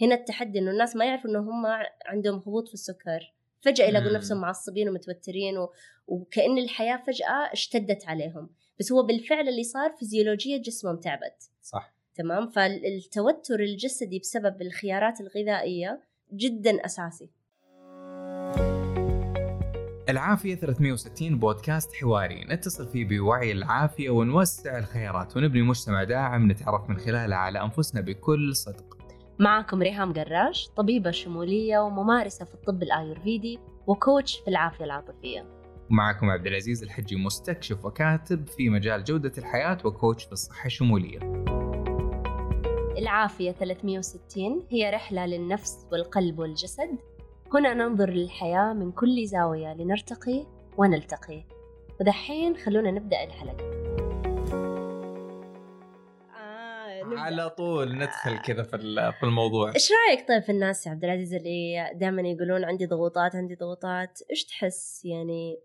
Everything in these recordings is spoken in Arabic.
هنا التحدي إنه الناس ما يعرفوا إنه هم عندهم هبوط في السكر. فجأة يلاقوا. نفسهم معصبين ومتوترين و... وكأن الحياة فجأة اشتدت عليهم. بس هو بالفعل اللي صار فيزيولوجيا جسمهم تعبت. صح. تمام؟ فالتوتر الجسدي بسبب الخيارات الغذائية جدا أساسي. العافية 360 بودكاست حواري. نتصل فيه بوعي العافية ونوسع الخيارات ونبني مجتمع داعم نتعرف من خلاله على أنفسنا بكل صدق. معكم ريهام قراش طبيبة شمولية وممارسة في الطب الآيورفيدي وكوتش في العافية العاطفية. ومعكم عبد العزيز الحجي مستكشف وكاتب في مجال جودة الحياة وكوتش في الصحة الشمولية العافية 360 هي رحلة للنفس والقلب والجسد. هنا ننظر للحياة من كل زاوية لنرتقي ونلتقي. ودحين خلونا نبدأ الحلقة. على طول ندخل كذا في ال- في الموضوع. إيش رأيك طيب في الناس يا عبد العزيز اللي دائما يقولون عندي ضغوطات عندي ضغوطات؟ إيش تحس يعني؟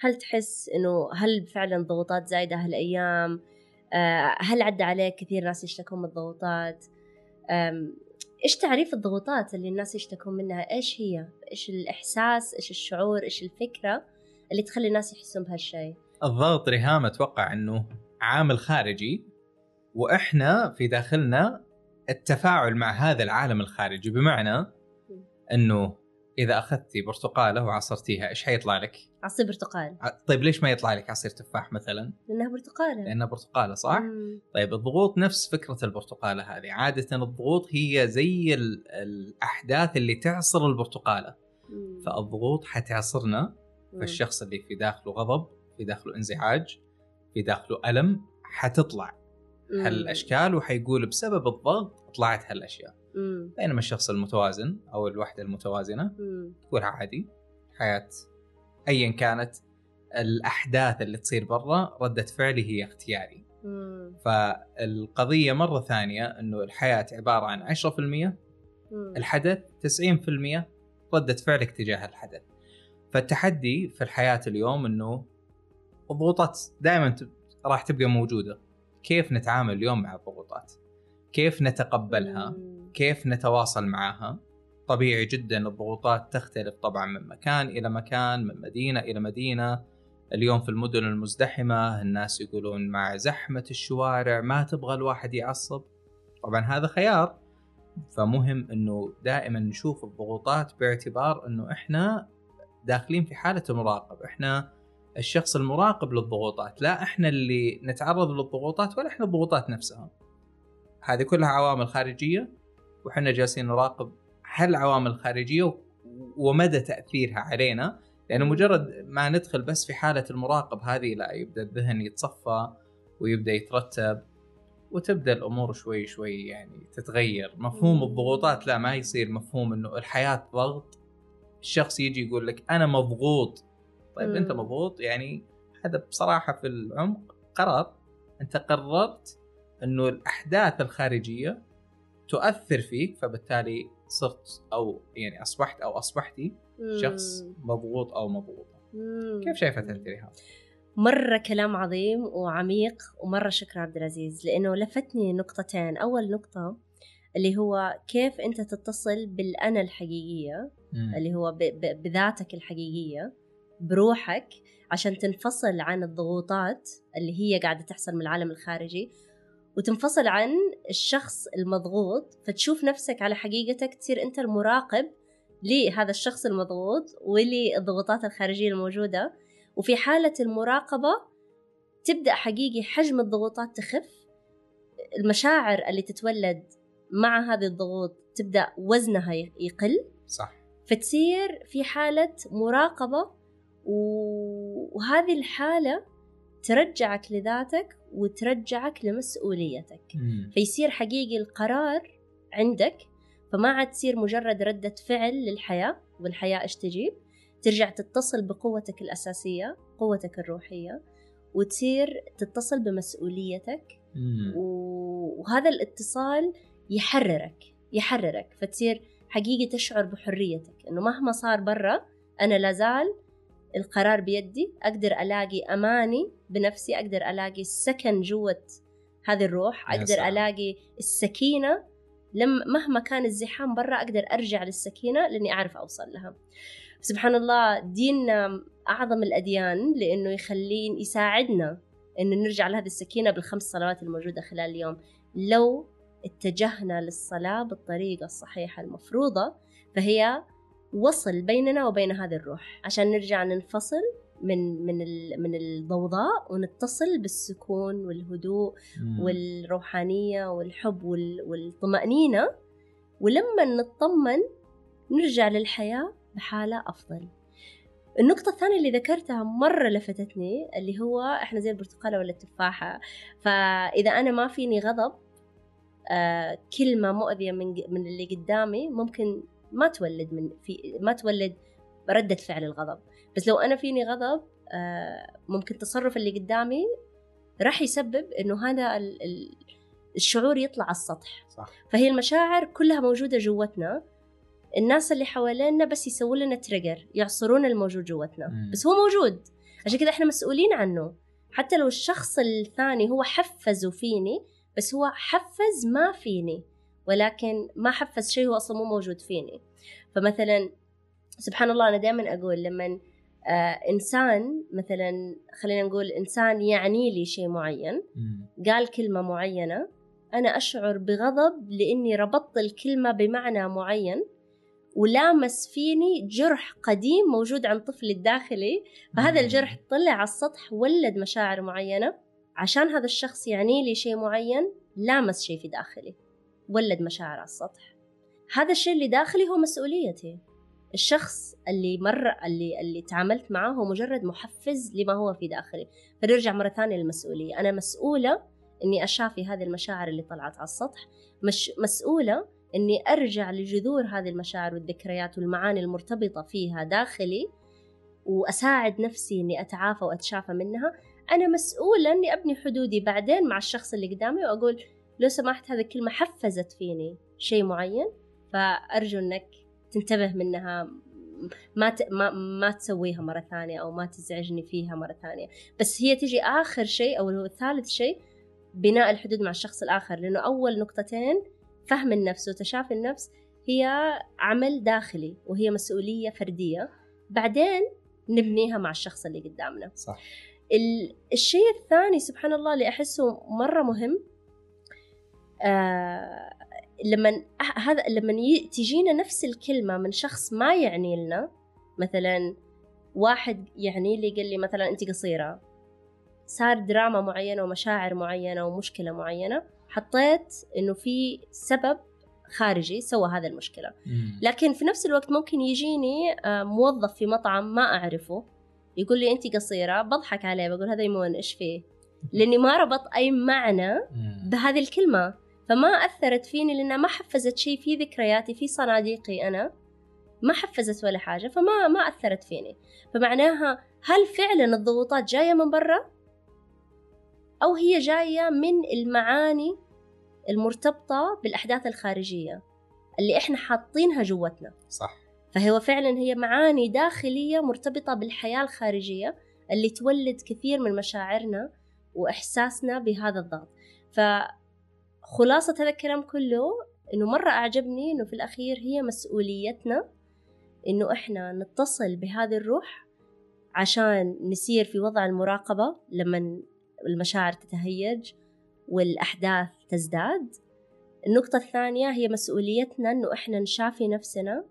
هل تحس إنه هل فعلا ضغوطات زايدة هالأيام؟ آه، هل عدى عليك كثير ناس يشتكون من الضغوطات؟ إيش تعريف الضغوطات اللي الناس يشتكون منها؟ إيش هي؟ إيش الإحساس؟ إيش الشعور؟ إيش الفكرة اللي تخلي الناس يحسون بهالشيء؟ الضغط ريهام أتوقع إنه عامل خارجي وإحنا في داخلنا التفاعل مع هذا العالم الخارجي بمعنى إنه إذا أخذتي برتقالة وعصرتيها إيش حيطلع لك؟ عصير برتقال طيب ليش ما يطلع لك عصير تفاح مثلا؟ لأنها برتقالة لأنها برتقالة صح؟ مم. طيب الضغوط نفس فكرة البرتقالة هذه، عادة الضغوط هي زي ال- الأحداث اللي تعصر البرتقالة، مم. فالضغوط حتعصرنا. فالشخص اللي في داخله غضب في داخله انزعاج في داخله ألم حتطلع مم. هالأشكال وحيقول بسبب الضغط طلعت هالأشياء مم. بينما الشخص المتوازن أو الوحدة المتوازنة مم. تقولها عادي حياة أيا كانت الأحداث اللي تصير برا ردة فعلي هي اختياري مم. فالقضية مرة ثانية أنه الحياة عبارة عن 10% مم. الحدث 90% ردة فعلك تجاه الحدث فالتحدي في الحياة اليوم إنه الضغوطات دائما راح تبقى موجودة كيف نتعامل اليوم مع الضغوطات؟ كيف نتقبلها. كيف نتواصل معها؟ طبيعي جدا الضغوطات تختلف طبعا من مكان إلى مكان من مدينة إلى مدينة. اليوم في المدن المزدحمة الناس يقولون مع زحمة الشوارع ما تبغى الواحد يعصب. طبعا هذا خيار. فمهم إنه دائما نشوف الضغوطات باعتبار إنه إحنا داخلين في حالة مراقب إحنا الشخص المراقب للضغوطات لا إحنا اللي نتعرض للضغوطات ولا إحنا الضغوطات نفسها. هذه كلها عوامل خارجية وحنا جالسين نراقب هل العوامل الخارجيه و- ومدى تأثيرها علينا؟ لأنه مجرد ما ندخل بس في حالة المراقب هذه لا يبدأ الذهن يتصفى ويبدأ يترتب وتبدأ الأمور شوي شوي يعني تتغير. مفهوم. الضغوطات لا ما يصير مفهوم إنه الحياة ضغط. الشخص يجي يقول لك أنا مضغوط. طيب. أنت مضغوط يعني هذا بصراحة في العمق قرار أنت قررت إنه الأحداث الخارجية تؤثر فيك فبالتالي صرت أو يعني أصبحت أو أصبحتي شخص. مضغوط أو مضغوطة. كيف شايفة أنت ريهام؟ مرة كلام عظيم وعميق ومرة شكرا عبد العزيز لأنه لفتني نقطتين أول نقطة اللي هو كيف أنت تتصل بالأنا الحقيقية اللي هو بذاتك الحقيقية بروحك عشان تنفصل عن الضغوطات اللي هي قاعدة تحصل من العالم الخارجي وتنفصل عن الشخص المضغوط فتشوف نفسك على حقيقتك تصير أنت المراقب لهذا الشخص المضغوط وللضغوطات الخارجية الموجودة. وفي حالة المراقبة تبدأ حقيقي حجم الضغوطات تخف المشاعر اللي تتولد مع هذه الضغوط تبدأ وزنها يقل. صح. فتصير في حالة مراقبة وهذه الحالة ترجعك لذاتك وترجعك لمسؤوليتك مم. فيصير حقيقي القرار عندك فما عاد تصير مجرد ردة فعل للحياة والحياة إيش تجيب ترجع تتصل بقوتك الأساسية قوتك الروحية وتصير تتصل بمسؤوليتك مم. وهذا الاتصال يحررك يحررك فتصير حقيقي تشعر بحريتك إنه مهما صار برا أنا لازال القرار بيدي أقدر ألاقي أماني بنفسي أقدر ألاقي السكن جوة هذه الروح سلام. ألاقي السكينة. لما مهما كان الزحام برا أقدر أرجع للسكينة لأني أعرف أوصل لها. سبحان الله ديننا أعظم الأديان لأنه يخلين يساعدنا أنه نرجع لهذه السكينة بالخمس صلوات الموجودة خلال اليوم. لو اتجهنا للصلاة بالطريقة الصحيحة المفروضة فهي وصل بيننا وبين هذه الروح. عشان نرجع ننفصل من من من الضوضاء ونتصل بالسكون والهدوء مم. والروحانية والحب والطمأنينة. ولما نطمن نرجع للحياة بحالة أفضل. النقطة الثانية اللي ذكرتها مرة لفتتني اللي هو إحنا زي البرتقالة ولا التفاحة. فإذا أنا ما فيني غضب آه كلمة مؤذية من من اللي قدامي ممكن ما تولد من في ما تولد ردة فعل الغضب. بس لو أنا فيني غضب آه ممكن التصرف اللي قدامي راح يسبب إنه هذا الشعور يطلع على السطح. صح. فهي المشاعر كلها موجودة جوتنا الناس اللي حوالينا بس يسووا لنا تريجر يعصرون الموجود جوتنا بس هو موجود. عشان كذا إحنا مسؤولين عنه. حتى لو الشخص الثاني هو حفزه فيني بس هو حفز ما فيني. ولكن ما حفز شيء هو أصلا مو موجود فيني. فمثلا سبحان الله أنا دائما أقول لما آه إنسان مثلا خلينا نقول إنسان يعني لي شيء معين قال كلمة معينة أنا أشعر بغضب لإني ربطت الكلمة بمعنى معين ولامس فيني جرح قديم موجود عند طفلي الداخلي. فهذا الجرح طلع على السطح ولد مشاعر معينة. عشان هذا الشخص يعني لي شيء معين لامس شيء في داخلي. ولد مشاعر على السطح. هذا الشيء اللي داخلي هو مسؤوليتي. الشخص اللي مر اللي اللي تعاملت معاه هو مجرد محفز لما هو في داخلي. فنرجع مرة ثانية للمسؤولية. أنا مسؤولة إني أشافي هذه المشاعر اللي طلعت على السطح. مش مسؤولة إني أرجع لجذور هذه المشاعر والذكريات والمعاني المرتبطة فيها داخلي وأساعد نفسي إني أتعافى وأتشافى منها. أنا مسؤولة إني أبني حدودي بعدين مع الشخص اللي قدامي وأقول لو سمحت هذه الكلمة حفزت فيني شيء معين فأرجو إنك تنتبه منها ما ت... ما ما تسويها مرة ثانية أو ما تزعجني فيها مرة ثانية. بس هي تجي آخر شيء أو ثالث شيء بناء الحدود مع الشخص الآخر لأنه أول نقطتين فهم النفس وتشافي النفس هي عمل داخلي وهي مسؤولية فردية. بعدين نبنيها مع الشخص اللي قدامنا. صح. الشيء الثاني سبحان الله اللي أحسه مرة مهم آه لما هذا لما تجينا نفس الكلمة من شخص ما يعني لنا مثلا واحد يعني لي قال لي مثلا أنت قصيرة صار دراما معينة ومشاعر معينة ومشكلة معينة حطيت إنه في سبب خارجي سوى هذا المشكلة. لكن في نفس الوقت ممكن يجيني آه، موظف في مطعم ما أعرفه يقول لي أنت قصيرة بضحك عليه بقول هذا يمون إيش فيه؟ لأني ما ربط أي معنى بهذه الكلمة. فما أثرت فيني لأنها ما حفزت شيء في ذكرياتي في صناديقي أنا. ما حفزت ولا حاجة فما ما أثرت فيني. فمعناها هل فعلا الضغوطات جاية من برا؟ أو هي جاية من المعاني المرتبطة بالأحداث الخارجية اللي إحنا حاطينها جوتنا؟ صح. فهو فعلا هي معاني داخلية مرتبطة بالحياة الخارجية اللي تولد كثير من مشاعرنا وإحساسنا بهذا الضغط. فخلاصة هذا الكلام كله إنه مرة أعجبني إنه في الأخير هي مسؤوليتنا إنه إحنا نتصل بهذه الروح عشان نسير في وضع المراقبة لما المشاعر تتهيج والأحداث تزداد. النقطة الثانية هي مسؤوليتنا إنه إحنا نشافي نفسنا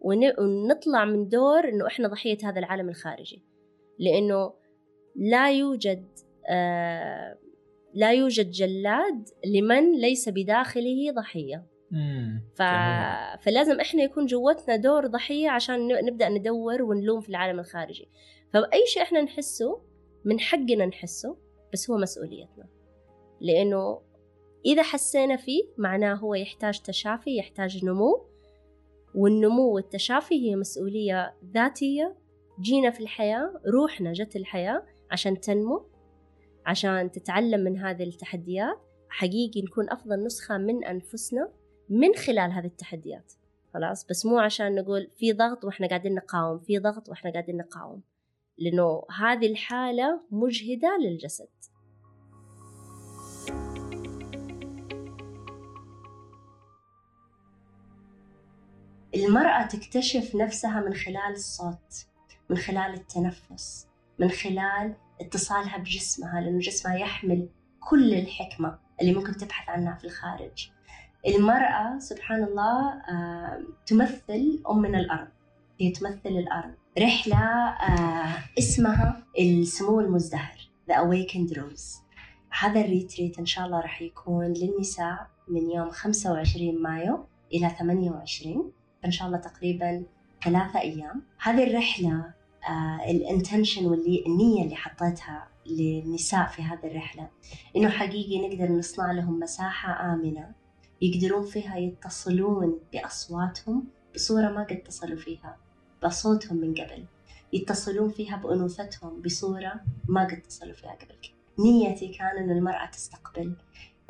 ونطلع من دور إنه إحنا ضحية هذا العالم الخارجي. لأنه لا يوجد آه لا يوجد جلاد لمن ليس بداخله ضحية. ف... فلازم إحنا يكون جوتنا دور ضحية عشان نبدأ ندور ونلوم في العالم الخارجي. فأي شيء إحنا نحسه من حقنا نحسه بس هو مسؤوليتنا. لأنه إذا حسينا فيه معناه هو يحتاج تشافي يحتاج نمو. والنمو والتشافي هي مسؤولية ذاتية. جينا في الحياة روحنا جت الحياة عشان تنمو. عشان تتعلم من هذه التحديات حقيقي نكون أفضل نسخة من أنفسنا من خلال هذه التحديات. خلاص؟ بس مو عشان نقول في ضغط وإحنا قاعدين نقاوم في ضغط وإحنا قاعدين نقاوم. لأنه هذه الحالة مجهدة للجسد. المرأة تكتشف نفسها من خلال الصوت من خلال التنفس من خلال اتصالها بجسمها لأنه جسمها يحمل كل الحكمة اللي ممكن تبحث عنها في الخارج. المرأة سبحان الله تمثل أمنا الأرض. هي تمثل الأرض. رحلة آه، اسمها السمو المزدهر The Awakened Rose. هذا ال retreat إن شاء الله راح يكون للنساء من يوم 25 مايو إلى 28 إن شاء الله تقريبا ثلاثة أيام. هذه الرحلة ال intention واللي النية اللي حطيتها للنساء في هذه الرحلة. إنه حقيقي نقدر نصنع لهم مساحة آمنة يقدرون فيها يتصلون بأصواتهم بصورة ما قد اتصلوا فيها بصوتهم من قبل. يتصلون فيها بأنوثتهم بصورة ما قد اتصلوا فيها قبل. نيتي كان إن المرأة تستقبل.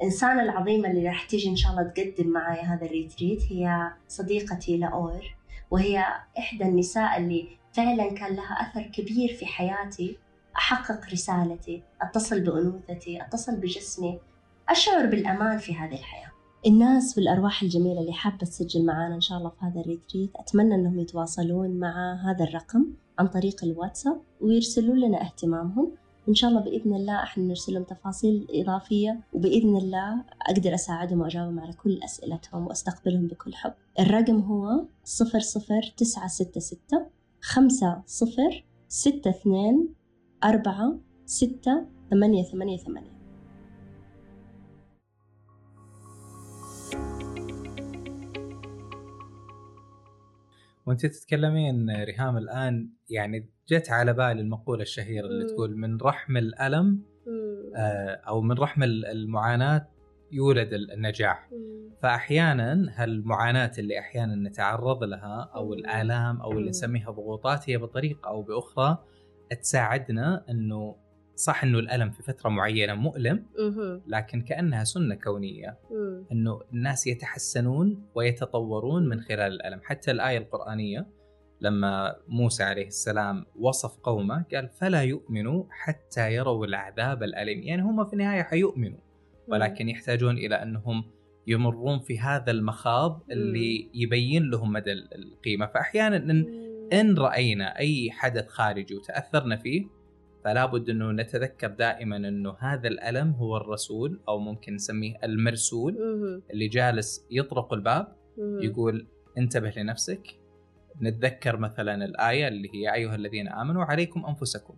الإنسانة العظيمة اللي راح تيجي إن شاء الله تقدم معي هذا الريتريت هي صديقتي لأور وهي إحدى النساء اللي فعلا كان لها أثر كبير في حياتي. أحقق رسالتي أتصل بأنوثتي أتصل بجسمي أشعر بالأمان في هذه الحياة. الناس والأرواح الجميلة اللي حابة تسجل معانا إن شاء الله في هذا الريتريت أتمنى أنهم يتواصلون مع هذا الرقم عن طريق الواتساب ويرسلوا لنا اهتمامهم. وإن شاء الله بإذن الله إحنا نرسل لهم تفاصيل إضافية وبإذن الله أقدر أساعدهم وأجاوبهم على كل أسئلتهم وأستقبلهم بكل حب. الرقم هو 00966 خمسة صفر ستة اثنين أربعة ستة ثمانية ثمانية ثمانية. وانت تتكلمين ريهام الآن يعني جت على بالي المقولة الشهيرة اللي تقول من رحم الألم آه، أو من رحم المعاناة يولد النجاح. فأحيانا هالمعاناة اللي أحيانا نتعرض لها أو الآلام أو اللي نسميها ضغوطات هي بطريقة أو بأخرى تساعدنا إنه صح إنه الألم في فترة معينة مؤلم لكن كأنها سنة كونية. إنه الناس يتحسنون ويتطورون من خلال الألم. حتى الآية القرآنية لما موسى عليه السلام وصف قومه قال فلا يؤمنوا حتى يروا العذاب الأليم. يعني هم في النهاية حيؤمنوا. ولكن يحتاجون إلى أنهم يمرون في هذا المخاض اللي يبين لهم مدى القيمة. فأحيانا إن, إن رأينا أي حدث خارجي وتأثرنا فيه فلا بد إنه نتذكر دائما إنه هذا الألم هو الرسول أو ممكن نسميه المرسول اللي جالس يطرق الباب يقول انتبه لنفسك نتذكر مثلا الآية اللي هي يا أيها الذين آمنوا عليكم أنفسكم.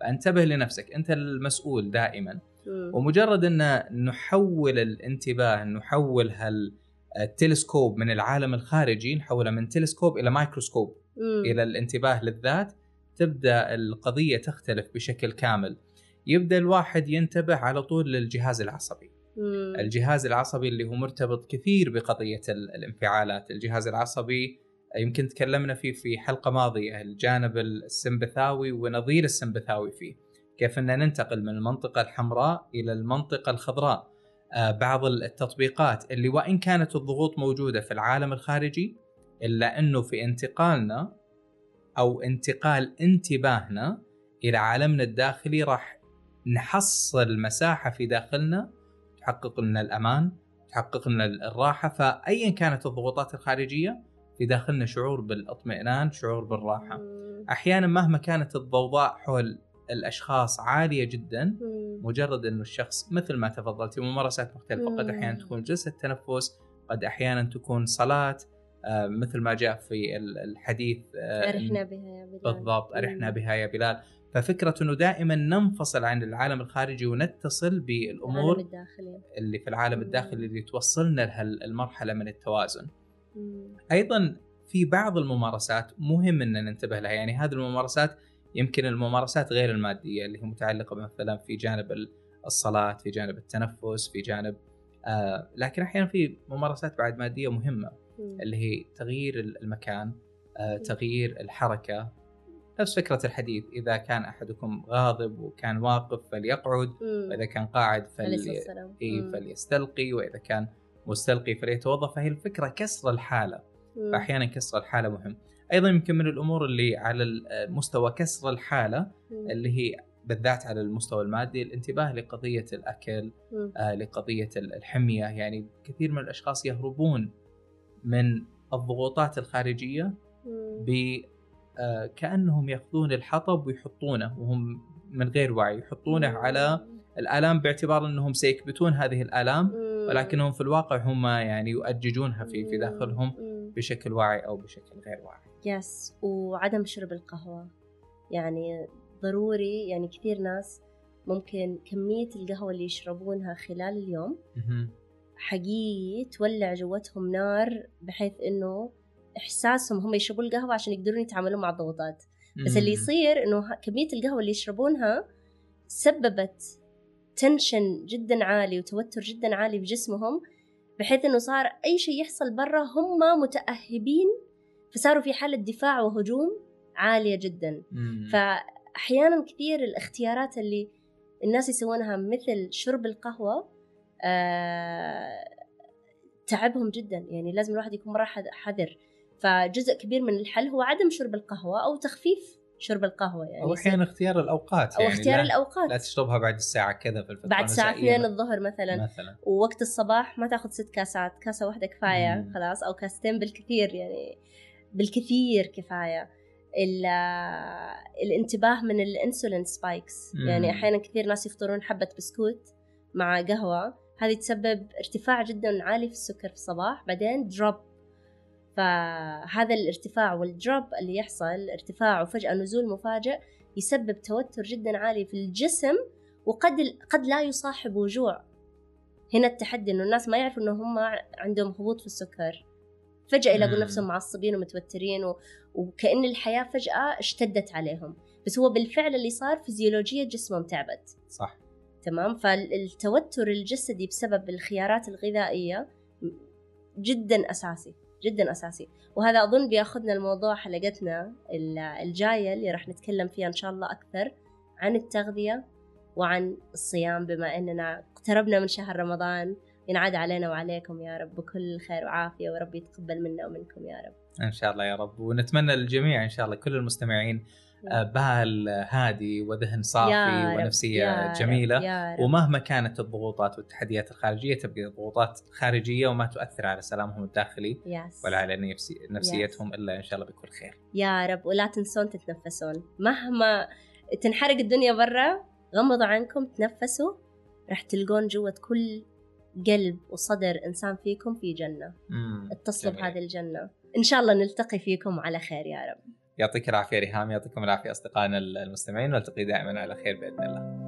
فانتبه لنفسك أنت المسؤول دائما. ومجرد إن نحول الانتباه نحول هال التلسكوب من العالم الخارجي نحوله من تلسكوب إلى مايكروسكوب إلى الانتباه للذات تبدأ القضية تختلف بشكل كامل. يبدأ الواحد ينتبه على طول للجهاز العصبي. مم. الجهاز العصبي اللي هو مرتبط كثير بقضية الانفعالات. الجهاز العصبي يمكن تكلمنا فيه في حلقة ماضية الجانب السمبثاوي ونظير السمبثاوي فيه. كيف أن ننتقل من المنطقة الحمراء إلى المنطقة الخضراء. آه بعض التطبيقات اللي وإن كانت الضغوط موجودة في العالم الخارجي إلا أنه في انتقالنا أو انتقال انتباهنا إلى عالمنا الداخلي راح نحصل مساحة في داخلنا تحقق لنا الأمان تحقق لنا الراحة. فايا كانت الضغوطات الخارجية في داخلنا شعور بالإطمئنان شعور بالراحة. أحيانا مهما كانت الضوضاء حول الأشخاص عالية جدا مجرد إنه الشخص مثل ما تفضلتي ممارسات مختلفه قد أحيانا تكون جلسة تنفس قد أحيانا تكون صلاة آه، مثل ما جاء في الحديث آه، أرحنا بها يا بلال. بالضبط أرحنا بها يا بلال. ففكرة أنه دائما ننفصل عن العالم الخارجي ونتصل بالأمور الداخلي. اللي في العالم الداخلي اللي توصلنا لهالمرحلة من التوازن. أيضا في بعض الممارسات مهم أن ننتبه لها يعني هذه الممارسات يمكن الممارسات غير المادية اللي هي متعلقة مثلا في جانب الصلاة في جانب التنفس في جانب آه لكن أحيانا في ممارسات بعد مادية مهمة اللي هي تغيير المكان آه، تغيير الحركة. نفس فكرة الحديث إذا كان أحدكم غاضب وكان واقف فليقعد وإذا كان قاعد فلي... إيه فليستلقي وإذا كان مستلقي فليتوضأ. فهي الفكرة كسر الحالة. فاحيانا كسر الحالة مهم. أيضا يمكن من الأمور اللي على مستوى كسر الحالة اللي هي بالذات على المستوى المادي الانتباه لقضية الأكل آه لقضية الحمية. يعني كثير من الأشخاص يهربون من الضغوطات الخارجية ب آه، كأنهم يأخذون الحطب ويحطونه وهم من غير وعي يحطونه على الآلام باعتبار إنهم سيكبتون هذه الآلام ولكنهم في الواقع هم يعني يؤججونها في في داخلهم بشكل واعي أو بشكل غير واعي. يس وعدم شرب القهوة. يعني ضروري يعني كثير ناس ممكن كمية القهوة اللي يشربونها خلال اليوم حقيقي تولع جوتهم نار بحيث إنه إحساسهم هم يشربون القهوة عشان يقدرون يتعاملون مع الضغوطات. بس اللي يصير إنه كمية القهوة اللي يشربونها سببت تنشن جدا عالي وتوتر جدا عالي في جسمهم بحيث إنه صار أي شيء يحصل برا هم متأهبين فصاروا في حالة دفاع وهجوم عالية جدا. فاحيانا كثير الاختيارات اللي الناس يسوونها مثل شرب القهوة آه تعبهم جدا. يعني لازم الواحد يكون مره حذر. فجزء كبير من الحل هو عدم شرب القهوة أو تخفيف شرب القهوة يعني. أو أحيانا اختيار الأوقات يعني أو اختيار لا الأوقات. لا تشربها بعد الساعة كذا في الفترة بعد الساعة 2 الظهر مثلا. مثلا. ووقت الصباح ما تاخذ ست كاسات كاسة واحدة كفاية مم. خلاص أو كاستين بالكثير يعني. بالكثير كفاية الانتباه من ال insulin spikes. يعني أحيانا كثير ناس يفطرون حبة بسكوت مع قهوة. هذه تسبب ارتفاع جدا عالي في السكر في الصباح بعدين drop فهذا الارتفاع والدروب اللي يحصل ارتفاع وفجأة نزول مفاجئ يسبب توتر جدا عالي في الجسم وقد قد لا يصاحب وجوع. هنا التحدي إنه الناس ما يعرفوا إنه هم عندهم هبوط في السكر. فجأة يلاقوا نفسهم معصبين ومتوترين و... وكأن الحياة فجأة اشتدت عليهم. بس هو بالفعل اللي صار فيزيولوجية جسمهم تعبت. صح. تمام؟ فالتوتر الجسدي بسبب الخيارات الغذائية جدا أساسي جدا أساسي. وهذا أظن بياخذنا الموضوع حلقتنا الجاية اللي راح نتكلم فيها إن شاء الله أكثر عن التغذية وعن الصيام بما أننا اقتربنا من شهر رمضان. ينعاد علينا وعليكم يا رب بكل خير وعافية ورب يتقبل منا ومنكم يا رب. إن شاء الله يا رب. ونتمنى للجميع إن شاء الله كل المستمعين آه، بال هادي وذهن صافي ونفسية يا جميلة. يا رب. ومهما كانت الضغوطات والتحديات الخارجية تبقى ضغوطات خارجية وما تؤثر على سلامهم الداخلي يس. ولا على نفسي نفسيتهم يس. إلا إن شاء الله بكل خير. يا رب. ولا تنسون تتنفسون. مهما تنحرق الدنيا برا غمضوا عنكم تنفسوا. راح تلقون جوة كل قلب وصدر إنسان فيكم في جنة. اتصلوا بهذه الجنة. إن شاء الله نلتقي فيكم على خير يا رب. يعطيك العافية ريهام يعطيكم العافية أصدقائنا المستمعين ونلتقي دائما على خير بإذن الله.